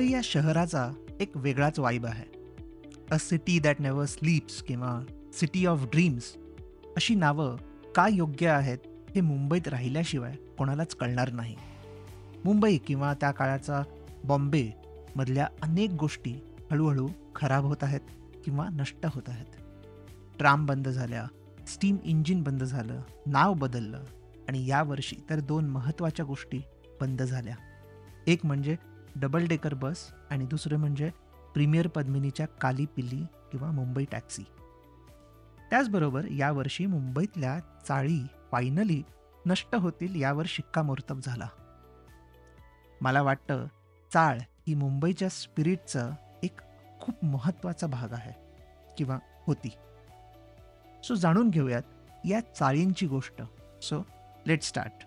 मुंबई या शहराचा एक वेगळाच वाईब आहे. A city that never sleeps किंवा सिटी ऑफ ड्रीम्स अशी नावं का योग्य आहेत हे मुंबईत राहिल्याशिवाय कोणालाच कळणार नाही. मुंबई किंवा त्या काळाचा बॉम्बे मधल्या अनेक गोष्टी हळूहळू खराब होत आहेत किंवा नष्ट होत आहेत. ट्राम बंद झाल्या स्टीम इंजिन बंद झालं नाव बदललं आणि यावर्षी तर दोन महत्त्वाच्या गोष्टी बंद झाल्या. एक म्हणजे डबल डेकर बस आणि दुसरं म्हणजे प्रीमियर पद्मिनीच्या काली पिल्ली किंवा मुंबई टॅक्सी. त्याचबरोबर यावर्षी मुंबईतल्या चाळी फायनली नष्ट होतील यावर शिक्कामोर्तब झाला. मला वाटतं चाळ ही मुंबईच्या स्पिरिटचा एक खूप महत्त्वाचा भाग आहे किंवा होती. सो जाणून घेऊयात या चाळींची गोष्ट. So let start.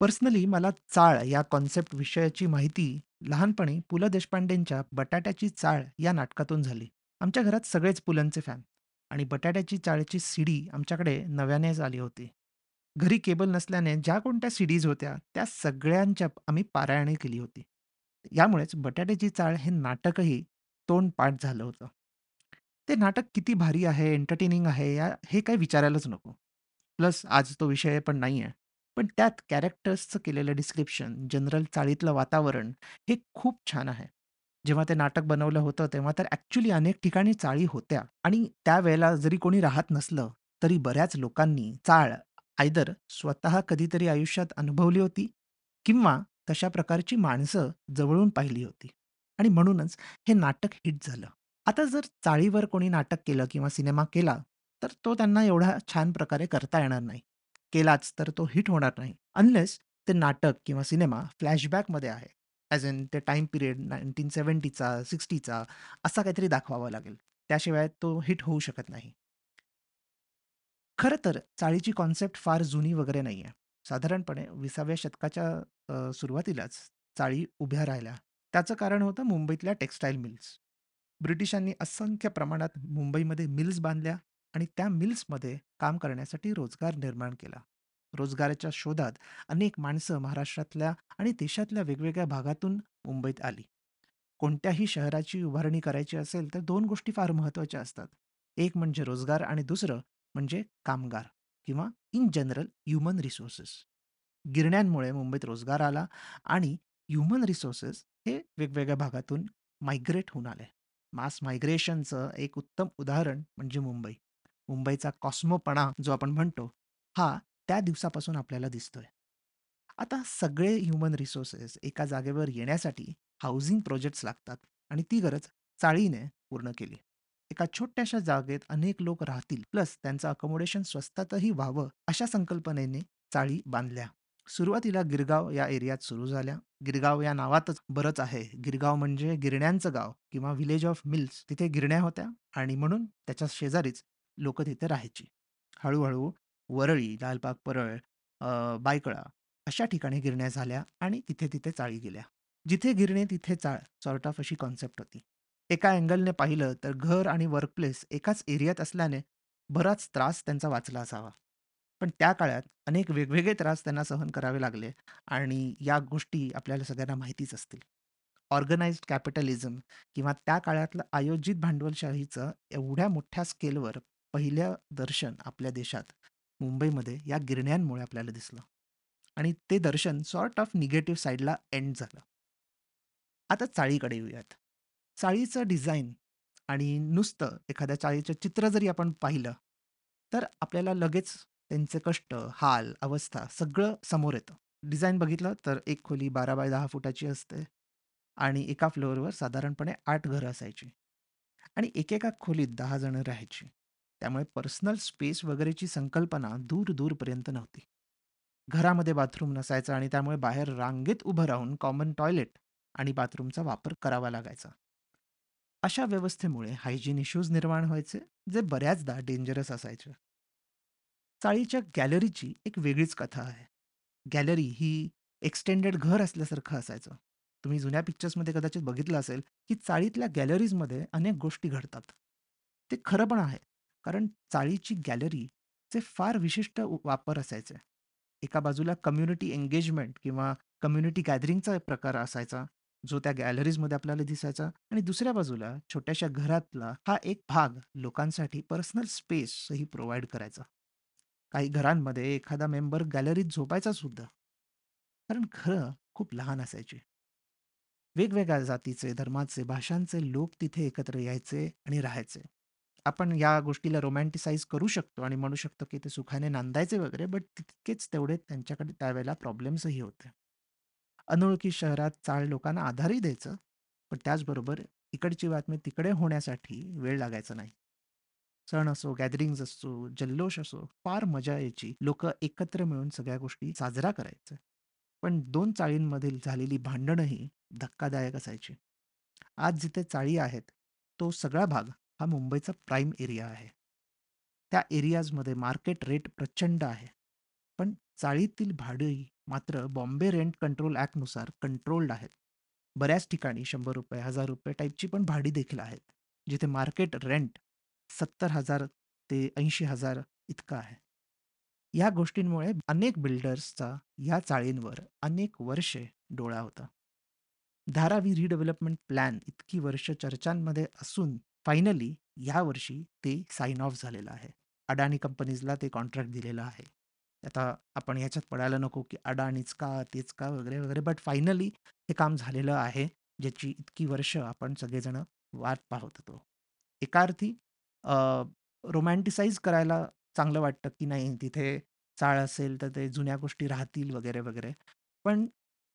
personally मला चाळ या कॉन्सेप्ट विषयाची माहिती लहानपणी पु ल देशपांडेंच्या बटाट्याची चाळ या नाटकातून झाली. आमच्या घरात सगळेच पुलंचे फॅन आणि बटाट्याची चाळची सीडी आमच्याकडे नव्यानेच आली होती. घरी केबल नसल्याने ज्या कोणत्या सीडीज होत्या त्या सगळ्यांच्या आम्ही पारायणे केली होती. यामुळेच बटाट्याची चाळ हे नाटकही तोंडपाठ झालं होतं. ते नाटक किती भारी आहे एंटरटेनिंग आहे या हे काही विचारायलाच नको. प्लस आज तो विषय पण नाही आहे पण त्यात कॅरेक्टर्सचं केलेलं डिस्क्रिप्शन जनरल चाळीतलं वातावरण हे खूप छान आहे. जेव्हा ते नाटक बनवलं होतं तेव्हा तर ॲक्च्युली अनेक ठिकाणी चाळी होत्या. आणि त्यावेळेला जरी कोणी राहत नसलं तरी बऱ्याच लोकांनी चाळ आयदर स्वतः कधीतरी आयुष्यात अनुभवली होती किंवा तशा प्रकारची माणसं जवळून पाहिली होती. आणि म्हणूनच हे नाटक हिट झालं. आता जर चाळीवर कोणी नाटक केलं किंवा सिनेमा केला तर तो त्यांना एवढा छान प्रकारे करता येणार नाही. केलाच तर तो हिट होणार नाही. अनलेस ते नाटक किंवा सिनेमा फ्लॅशबॅकमध्ये आहे. ॲज इन ते टाईम पिरियड नाईन्टीन सेवन्टीचा सिक्स्टीचा असा काहीतरी दाखवावा लागेल. त्याशिवाय तो हिट होऊ शकत नाही. खरं तर चाळीची कॉन्सेप्ट फार जुनी वगैरे नाही आहे साधारणपणे विसाव्या शतकाच्या सुरुवातीलाच चाळी उभ्या राहिल्या. त्याचं कारण होतं मुंबईतल्या टेक्स्टाईल मिल्स ब्रिटिशांनी असंख्य प्रमाणात मुंबईमध्ये मिल्स बांधल्या. आणि त्या मिल्समध्ये काम करण्यासाठी रोजगार निर्माण केला. रोजगाराच्या शोधात अनेक माणसं महाराष्ट्रातल्या आणि देशातल्या वेगवेगळ्या भागातून मुंबईत आली. कोणत्याही शहराची उभारणी करायची असेल तर दोन गोष्टी फार महत्त्वाच्या असतात. एक म्हणजे रोजगार आणि दुसरं म्हणजे कामगार किंवा इन जनरल ह्युमन रिसोर्सेस. गिरण्यांमुळे मुंबईत रोजगार आला आणि ह्युमन रिसोर्सेस हे वेगवेगळ्या भागातून मायग्रेट होऊन आले. मास मायग्रेशनचं एक उत्तम उदाहरण म्हणजे मुंबई. मुंबईचा कॉस्मोपणा जो आपण म्हणतो हा त्या दिवसापासून आपल्याला दिसतोय. आता सगळे ह्युमन रिसोर्सेस एका जागेवर येण्यासाठी हाऊसिंग प्रोजेक्ट्स लागतात आणि ती गरज चाळीने पूर्ण केली. एका छोट्याशा जागेत अनेक लोक राहतील प्लस त्यांचं अकोमोडेशन स्वस्तातही व्हावं अशा संकल्पनेने चाळी बांधल्या. सुरुवातीला गिरगाव या एरियात सुरू झाल्या. गिरगाव या नावातच बरंच आहे. गिरगाव म्हणजे गिरण्यांचं गाव किंवा विलेज ऑफ मिल्स तिथे गिरण्या होत्या आणि म्हणून त्याच्या शेजारीच लोक तिथे राहायची. हळूहळू वरळी लालबाग परळ बायकळा अशा ठिकाणी गिरण्या झाल्या आणि तिथे तिथे चाळी गेल्या. जिथे गिरणे तिथे चाळ सॉर्ट ऑफ अशी कॉन्सेप्ट होती. एका अँगलने पाहिलं तर घर आणि वर्कप्लेस एकाच एरियात असल्याने बराच त्रास त्यांचा वाचला असावा. पण त्या काळात अनेक वेगवेगळे त्रास त्यांना सहन करावे लागले आणि या गोष्टी आपल्याला सगळ्यांना माहितीच असतील. ऑर्गनाइज्ड कॅपिटलिझम किंवा त्या काळातलं आयोजित भांडवलशाहीचं एवढ्या मोठ्या स्केलवर पहिलं दर्शन आपल्या देशात मुंबईमध्ये या गिरण्यांमुळे आपल्याला दिसलं. आणि ते दर्शन सॉर्ट ऑफ निगेटिव्ह साईडला एंड झालं. आता चाळीकडे येऊयात. चाळीचं डिझाईन आणि नुसतं एखाद्या चाळीचं चित्र जरी आपण पाहिलं तर आपल्याला लगेच त्यांचे कष्ट हाल अवस्था सगळं समोर येतं. डिझाईन बघितलं तर एक खोली बारा बाय दहा फुटाची असते आणि एका फ्लोअरवर साधारणपणे आठ घरं असायची. आणि एकेका खोलीत दहा जणं राहायची. त्यामुळे पर्सनल स्पेस वगैरेची संकल्पना दूर-दूरपर्यंत नव्हती. घरामध्ये बाथरूम नसायचं आणि त्यामुळे बाहेर रांगेत उभं राहून कॉमन टॉयलेट आणि बाथरूमचा वापर करावा लागायचा. अशा व्यवस्थेमुळे हायजीन इश्यूज निर्माण व्हायचे, जे बऱ्याचदा डेंजरस असायचे. चाळीच्या गॅलरीची एक वेगळीच कथा आहे. गॅलरी ही एक्सटेंडेड घर असल्यासारखं असायचं. तुम्ही जुन्या पिक्चर्समध्ये कदाचित बघितलं असेल, की चाळीतल्या गॅलरीजमध्ये अनेक गोष्टी घडतात. ते खरं पण आहे. कारण चाळीची गॅलरीचे फार विशिष्ट वापर असायचे. एका बाजूला कम्युनिटी एंगेजमेंट किंवा कम्युनिटी गॅदरिंगचा प्रकार असायचा, जो त्या गॅलरीजमध्ये आपल्याला दिसायचा आणि दुसऱ्या बाजूला छोट्याशा घरातला हा एक भाग लोकांसाठी पर्सनल स्पेसही प्रोव्हाईड करायचा. काही घरांमध्ये एखादा मेंबर गॅलरीत झोपायचा सुद्धा. कारण घरं खूप लहान असायची. वेगवेगळ्या जातीचे, धर्माचे, भाषांचे लोक तिथे एकत्र यायचे आणि राहायचे. आपण या गोष्टीला रोमॅन्टिसाइज करू शकतो आणि म्हणू शकतो, की ते सुखाने नांदायचे वगैरे, बट तितकेच तेवढे त्यांच्याकडे त्यावेळेला प्रॉब्लेम्सही होते. अनोळखी शहरात चाळ लोकांना आधारही द्यायचं, पण त्याचबरोबर इकडची बातमी तिकडे होण्यासाठी वेळ लागायचा नाही. सण असो, गॅदरिंग्ज असो, जल्लोष असो, फार मजा यायची. लोक एकत्र मिळून सगळ्या गोष्टी साजरा करायचं पण दोन चाळींमधील झालेली भांडणंही धक्कादायक असायची. आज जिथे चाळी आहेत, तो सगळा भाग हा मुंबईचा प्राईम एरिया आहे. त्या एरियाजमध्ये मार्केट रेट प्रचंड आहे. पण चाळीतील भाडी मात्र बॉम्बे रेंट कंट्रोल ॲक्टनुसार कंट्रोल्ड आहेत. बऱ्याच ठिकाणी शंभर रुपये हजार रुपये टाईपची पण भाडी देखील आहेत. जिथे मार्केट रेंट सत्तर हजार ते ऐंशी हजार इतकं आहे. या गोष्टींमुळे अनेक बिल्डर्सचा या चाळींवर अनेक वर्षे डोळा होता. धारावी रिडेव्हलपमेंट प्लॅन इतकी वर्ष चर्चांमध्ये असून फायनली यावर्षी ते साइन ऑफ झालेलं आहे. अडाणी कंपनीजला ते कॉन्ट्रॅक्ट दिलेलं आहे. आता आपण ह्याच्यात पडायला नको, की अडाणीच का, तेच का वगैरे, वगैरे. बट फायनली हे काम झालेलं आहे, ज्याची इतकी वर्ष आपण सगळेजण वाट पाहत होतो. एका अर्थी अ, करायला चांगलं वाटतं, की नाही तिथे चाळ असेल, तर ते जुन्या गोष्टी राहतील वगैरे, वगैरे. पण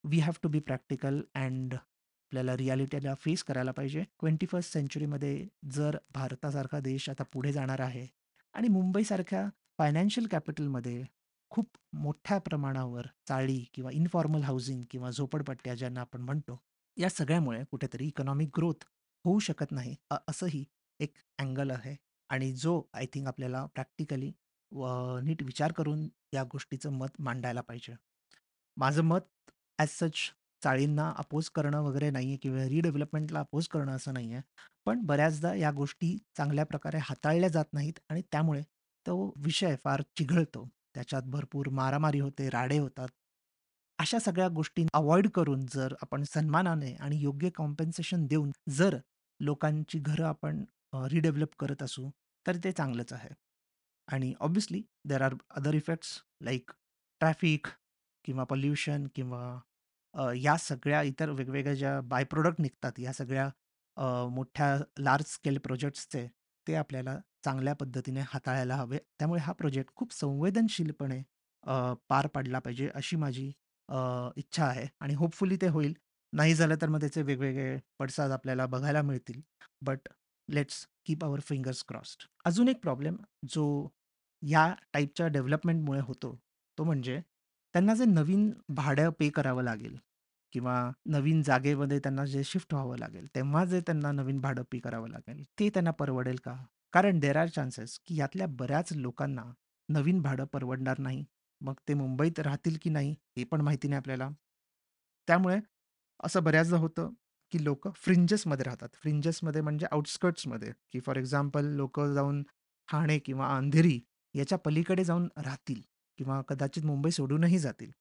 we have to be practical and आपल्याला रियालिटीला फेस करायला पाहिजे. 21st सेंचुरीमध्ये जर भारतासारखा देश आता पुढे जाणार आहे आणि मुंबईसारख्या फायनान्शियल कॅपिटलमध्ये खूप मोठ्या प्रमाणावर चाळी किंवा इनफॉर्मल हाऊसिंग किंवा झोपडपट्ट्या ज्यांना आपण म्हणतो, या सगळ्यामुळे कुठेतरी इकॉनॉमिक ग्रोथ होऊ शकत नाही, असंही एक अँगल आहे आणि जो आय थिंक आपल्याला प्रॅक्टिकली व नीट विचार करून या गोष्टीचं मत मांडायला पाहिजे. माझं मत ॲज सच चाळींना अपोज करणं वगैरे नाहीये किंवा रिडेव्हलपमेंटला अपोज करणं असं नाहीये. पण बऱ्याचदा या गोष्टी चांगल्या प्रकारे हाताळल्या जात नाहीत आणि त्यामुळे तो विषय फार चिघळतो. त्याच्यात भरपूर मारामारी होते, राडे होतात. अशा सगळ्या गोष्टी अव्हॉइड करून जर आपण सन्मानाने आणि योग्य कॉम्पेन्सेशन देऊन जर लोकांची घरं आपण अ, रिडेव्हलप करत असू, तर ते चांगलंच आहे. आणि obviously there are other effects like traffic किंवा पोल्युशन किंवा अ, या सगळ्या इतर वेगवेगळ्या ज्या बाय प्रॉडक्ट निघतात, या सगळ्या अ, मोठ्या लार्ज स्केल प्रोजेक्ट्सचे ते आपल्याला चांगल्या पद्धतीने हाताळायला हवे. त्यामुळे हा प्रोजेक्ट खूप संवेदनशीलपणे अ, पार पाडला पाहिजे, अशी माझी अ, इच्छा आहे आणि होपफुली ते होईल. नाही झालं तर मग त्याचे वेगवेगळे पडसाद आपल्याला बघायला मिळतील. But let's keep our fingers crossed. अजून एक प्रॉब्लेम जो या टाइपच्या डेव्हलपमेंटमुळे होतो, तो म्हणजे त्यांना जे नवीन भाडं पे करावं लागेल किंवा नवीन जागेमध्ये त्यांना जे शिफ्ट व्हावं लागेल, तेव्हा जे त्यांना नवीन भाडं पे करावं लागेल, ते त्यांना परवडेल का? कारण देर आर चान्सेस की यातल्या बऱ्याच लोकांना नवीन भाडं परवडणार नाही. मग ते मुंबईत राहतील की नाही, हे पण माहिती नाही आपल्याला. त्यामुळे असं बऱ्याचदा होतं, की लोक फ्रिंजेसमध्ये राहतात. फ्रिंजेसमध्ये म्हणजे आउटस्कर्ट्समध्ये, की फॉर एक्झाम्पल लोक जाऊन ठाणे किंवा अंधेरी याच्या पलीकडे जाऊन राहतील किंवा कदाचित मुंबई सोडूनही जातील.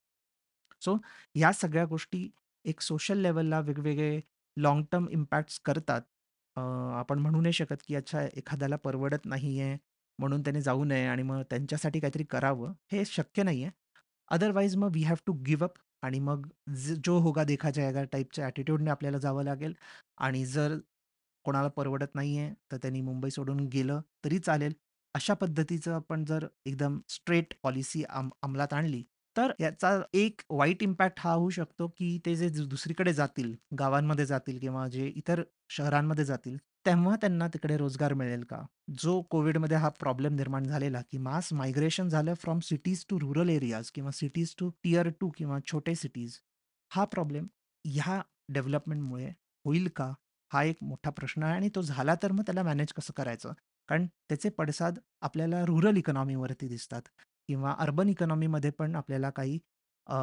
सो या सगळ्या गोष्टी एक सोशल लेवलला वेगवेगळे लाँग टर्म इम्पॅक्ट्स करतात. अ, आपण म्हणू नाही शकत, की अच्छा एखाद्याला परवडत नाहीये, म्हणून त्याने जाऊ नये आणि मग त्यांच्यासाठी काहीतरी करावं, हे शक्य नाहीये. अदरवाईज मग we have to give up आणि मग ज जो होगा देखा जाएगा टाइपच्या ॲटिट्यूडने आपल्याला जावं लागेल आणि जर कोणाला परवडत नाहीये, तर त्यांनी मुंबई सोडून गेलं तरी चालेल. अशा पद्धतीचं आपण जर एकदम स्ट्रेट पॉलिसी आम अंमलात आणली, तर याचा एक वाईट इम्पॅक्ट हा होऊ शकतो, की ते जे दुसरीकडे जातील, गावांमध्ये जातील किंवा जे इतर शहरांमध्ये जातील, तेव्हा त्यांना तिकडे रोजगार मिळेल का? जो कोविडमध्ये हा प्रॉब्लेम निर्माण झालेला, की मास मायग्रेशन झालं from cities to rural areas किंवा सिटीज टू टियर 2 किंवा छोटे सिटीज. हा प्रॉब्लेम ह्या डेव्हलपमेंटमुळे होईल का? हा एक मोठा प्रश्न आहे आणि तो झाला तर मग त्याला मॅनेज कसं करायचं? कारण त्याचे पडसाद आपल्याला रुरल इकॉनॉमीवरती दिसतात किंवा अर्बन इकॉनॉमीमध्ये पण आपल्याला काही अ,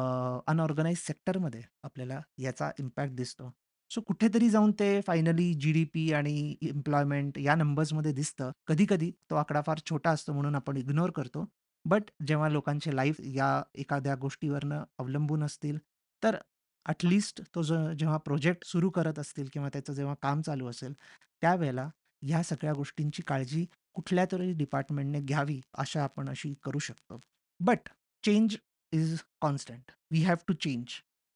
सेक्टरमध्ये आपल्याला याचा इम्पॅक्ट दिसतो. सो कुठेतरी जाऊन ते फायनली जी-डी-पी आणि एम्प्लॉयमेंट या नंबर्समध्ये दिसतं. कधी-कधी तो आकडा फार छोटा असतो म्हणून आपण इग्नोर करतो. बट जेव्हा लोकांचे लाईफ या एखाद्या गोष्टीवरनं अवलंबून असतील, तर ॲट तो जो जेव्हा प्रोजेक्ट सुरू करत असतील किंवा त्याचं जेव्हा काम चालू असेल, त्यावेळेला ह्या सगळ्या गोष्टींची काळजी कुठल्यातरी डिपार्टमेंटने घ्यावी, अशा आपण अशी करू शकतो. But change is constant. We have to change.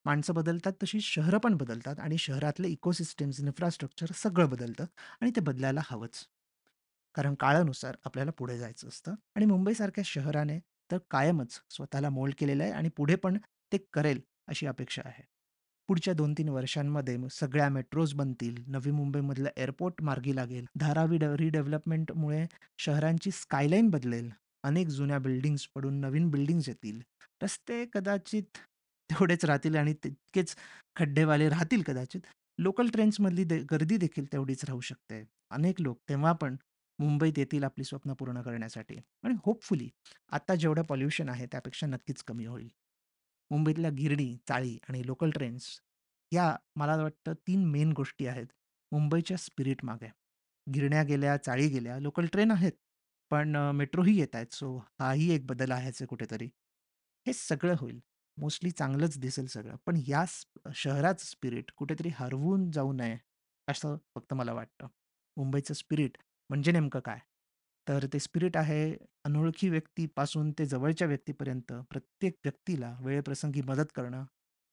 माणसं बदलतात तशी शहरं पण बदलतात आणि शहरातले इकोसिस्टम्स, इन्फ्रास्ट्रक्चर सगळं बदलतं आणि ते बदलायला हवंच. कारण काळानुसार आपल्याला पुढे जायचं असतं आणि मुंबईसारख्या शहराने तर कायमच स्वतःला मोल्ड केलेलं आहे आणि पुढे पण ते करेल अशी अपेक्षा आहे. पुढच्या 2-3 वर्षांमध्ये सगळ्या मेट्रोज बनतील, नवी मुंबईमधलं एअरपोर्ट मार्गी लागेल, धारावी रिडेव्हलपमेंटमुळे शहरांची स्कायलाईन बदलेल, अनेक जुन्या बिल्डिंग्स पडून नवीन बिल्डिंग्स येतील, रस्ते कदाचित तेवढेच राहतील आणि तितकेच खड्डेवाले राहतील कदाचित. लोकल ट्रेन्समधली दे गर्दी देखील तेवढीच राहू शकते. अनेक लोक तेव्हा पण मुंबईत येतील आपली स्वप्न पूर्ण करण्यासाठी आणि होपफुली आता जेवढं पॉल्युशन आहे त्यापेक्षा नक्कीच कमी होईल. मुंबईतल्या गिरणी, चाळी आणि लोकल ट्रेन्स या मला वाटतं तीन मेन गोष्टी आहेत मुंबईच्या स्पिरिट मागे. गिरण्या गेल्या, चाळी गेल्या, लोकल ट्रेन आहेत, पण मेट्रोही येत आहेत. सो हाही एक बदल आहेच आहे कुठेतरी. हे सगळं होईल. मोस्टली चांगलंच दिसेल सगळं. पण या शहराचं स्पिरिट कुठेतरी हरवून जाऊ नये, असं फक्त मला वाटतं. मुंबईचं स्पिरिट म्हणजे नेमकं काय? तर ते स्पिरिट आहे अनोळखी व्यक्तीपासून ते जवळच्या व्यक्तीपर्यंत प्रत्येक व्यक्तीला वेळेप्रसंगी मदत करणं,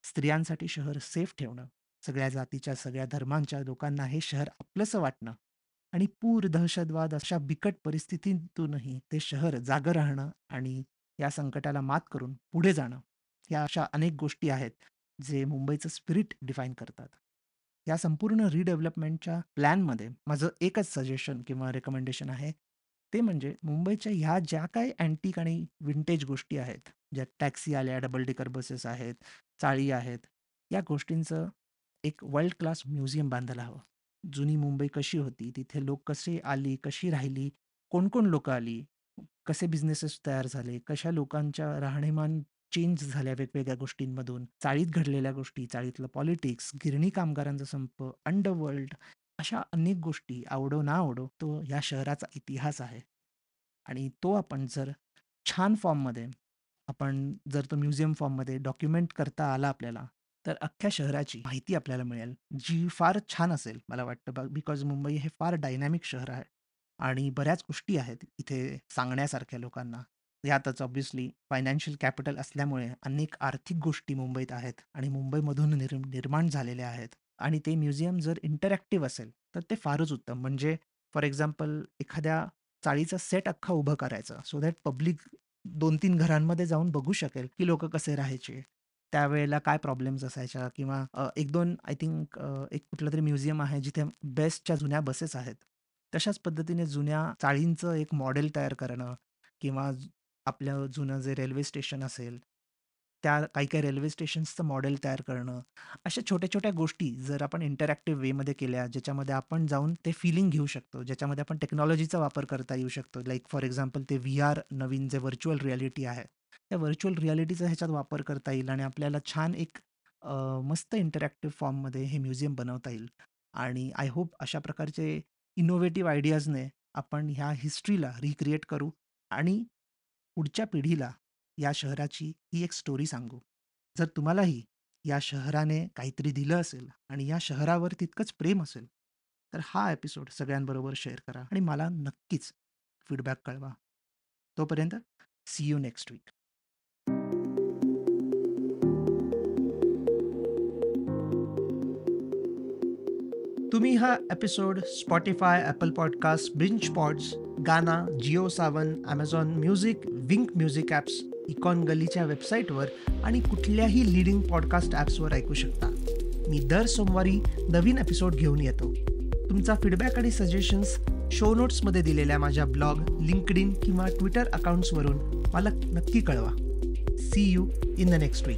स्त्रियांसाठी शहर सेफ ठेवणं, सगळ्या जातीच्या, सगळ्या धर्मांच्या लोकांना हे शहर आपलंसं वाटणं आणि पूर, दहशतवाद अशा बिकट परिस्थितीतूनही ते शहर जागं राहणं आणि या संकटाला मात करून पुढे जाणं. या अशा अनेक गोष्टी आहेत, जे मुंबईचं स्पिरिट डिफाईन करतात. या संपूर्ण रिडेव्हलपमेंटच्या प्लॅनमध्ये माझं एकच सजेशन किंवा रेकमेंडेशन आहे. ते म्हणजे मुंबईच्या ह्या ज्या काही अँटिक आणि विंटेज गोष्टी आहेत, ज्या टॅक्सी आल्या, डबल डेकर बसेस आहेत, चाळी आहेत, या गोष्टींचं एक वर्ल्ड क्लास म्युझियम बांधायला हवं. जुनी मुंबई कशी होती, तिथे लोक कसे आली, कशी राहिली, कोण-कोण लोक आली, कसे बिझनेसेस तयार झाले, कशा लोकांच्या राहणीमान चेंज झाल्या वेगवेगळ्या गोष्टींमधून, चाळीत घडलेल्या गोष्टी, चाळीतलं पॉलिटिक्स, गिरणी कामगारांचा संप, अंडरवर्ल्ड अशा अनेक गोष्टी आवडो ना आवडो, तो या शहराचा इतिहास आहे. आणि तो आपण जर छान फॉर्ममध्ये आपण जर तो म्युझियम फॉर्ममध्ये डॉक्युमेंट करता आला आपल्याला, तर अख्ख्या शहराची माहिती आपल्याला मिळेल, जी फार छान असेल मला वाटतं. बिकॉज मुंबई हे फार डायनॅमिक शहर आहे आणि बऱ्याच गोष्टी आहेत इथे सांगण्यासारख्या लोकांना. यातच ऑब्व्हियसली फायनान्शियल कॅपिटल असल्यामुळे अनेक आर्थिक गोष्टी मुंबईत आहेत आणि मुंबईमधून निर्माण झालेल्या आहेत आणि ते म्युझियम जर इंटरॅक्टिव्ह असेल, तर ते फारच उत्तम. म्हणजे फॉर एक्झाम्पल एखाद्या चाळीचा सेट अख्खा उभं करायचं, सो दॅट पब्लिक 2-3 घरांमध्ये जाऊन बघू शकेल, की लोकं कसे राहायचे. त्यावेळेला काय प्रॉब्लेम्स असायच्या किंवा एक 2 आय थिंक एक कुठलंतरी म्युझियम आहे, जिथे बेस्टच्या जुन्या बसेस आहेत. तशाच पद्धतीने जुन्या चाळींचं एक मॉडेल तयार करणं किंवा आपलं जुनं जे रेल्वे स्टेशन असेल, त्या काही-काही रेल्वे स्टेशन्सचं मॉडेल तयार करणं, अशा छोट्या-छोट्या गोष्टी जर आपण इंटरॅक्टिव्ह वेमध्ये केल्या, ज्याच्यामध्ये आपण जाऊन ते फीलिंग घेऊ शकतो, ज्याच्यामध्ये आपण टेक्नॉलॉजीचा वापर करता येऊ शकतो. लाईक फॉर एक्झाम्पल ते व्ही-आर नवीन जे व्हर्च्युअल रिॲलिटी आहे, त्या व्हर्च्युअल रिॲलिटीचा ह्याच्यात वापर करता येईल आणि आपल्याला छान एक मस्त इंटरॅक्टिव्ह फॉर्ममध्ये हे म्युझियम बनवता येईल आणि आय होप अशा प्रकारचे इनोव्हेटिव्ह आयडियाजने आपण ह्या हिस्ट्रीला रिक्रिएट करू आणि पुढच्या पिढीला या शहराची ही एक स्टोरी सांगू. जर तुम्हालाही या शहराने काहीतरी दिलं असेल आणि या शहरावर तितकंच प्रेम असेल, तर हा एपिसोड सगळ्यांबरोबर शेअर करा आणि मला नक्कीच फीडबॅक कळवा. तोपर्यंत सी यू नेक्स्ट वीक. तुम्ही हा episode Spotify Apple podcast, ब्रिंच pods, Gaana, Jio Saavn, Amazon music, Wink music apps icon गलीच्या वेबसाईटवर आणि कुठल्याही लिडिंग पॉडकास्ट ॲप्सवर ऐकू शकता. मी दर सोमवारी नवीन एपिसोड घेऊन येतो. तुमचा फीडबॅक आणि सजेशन्स शो नोट्समध्ये दिलेल्या माझ्या ब्लॉग लिंकड इन किंवा ट्विटर अकाउंट्सवरून मला नक्की कळवा. See you in the next week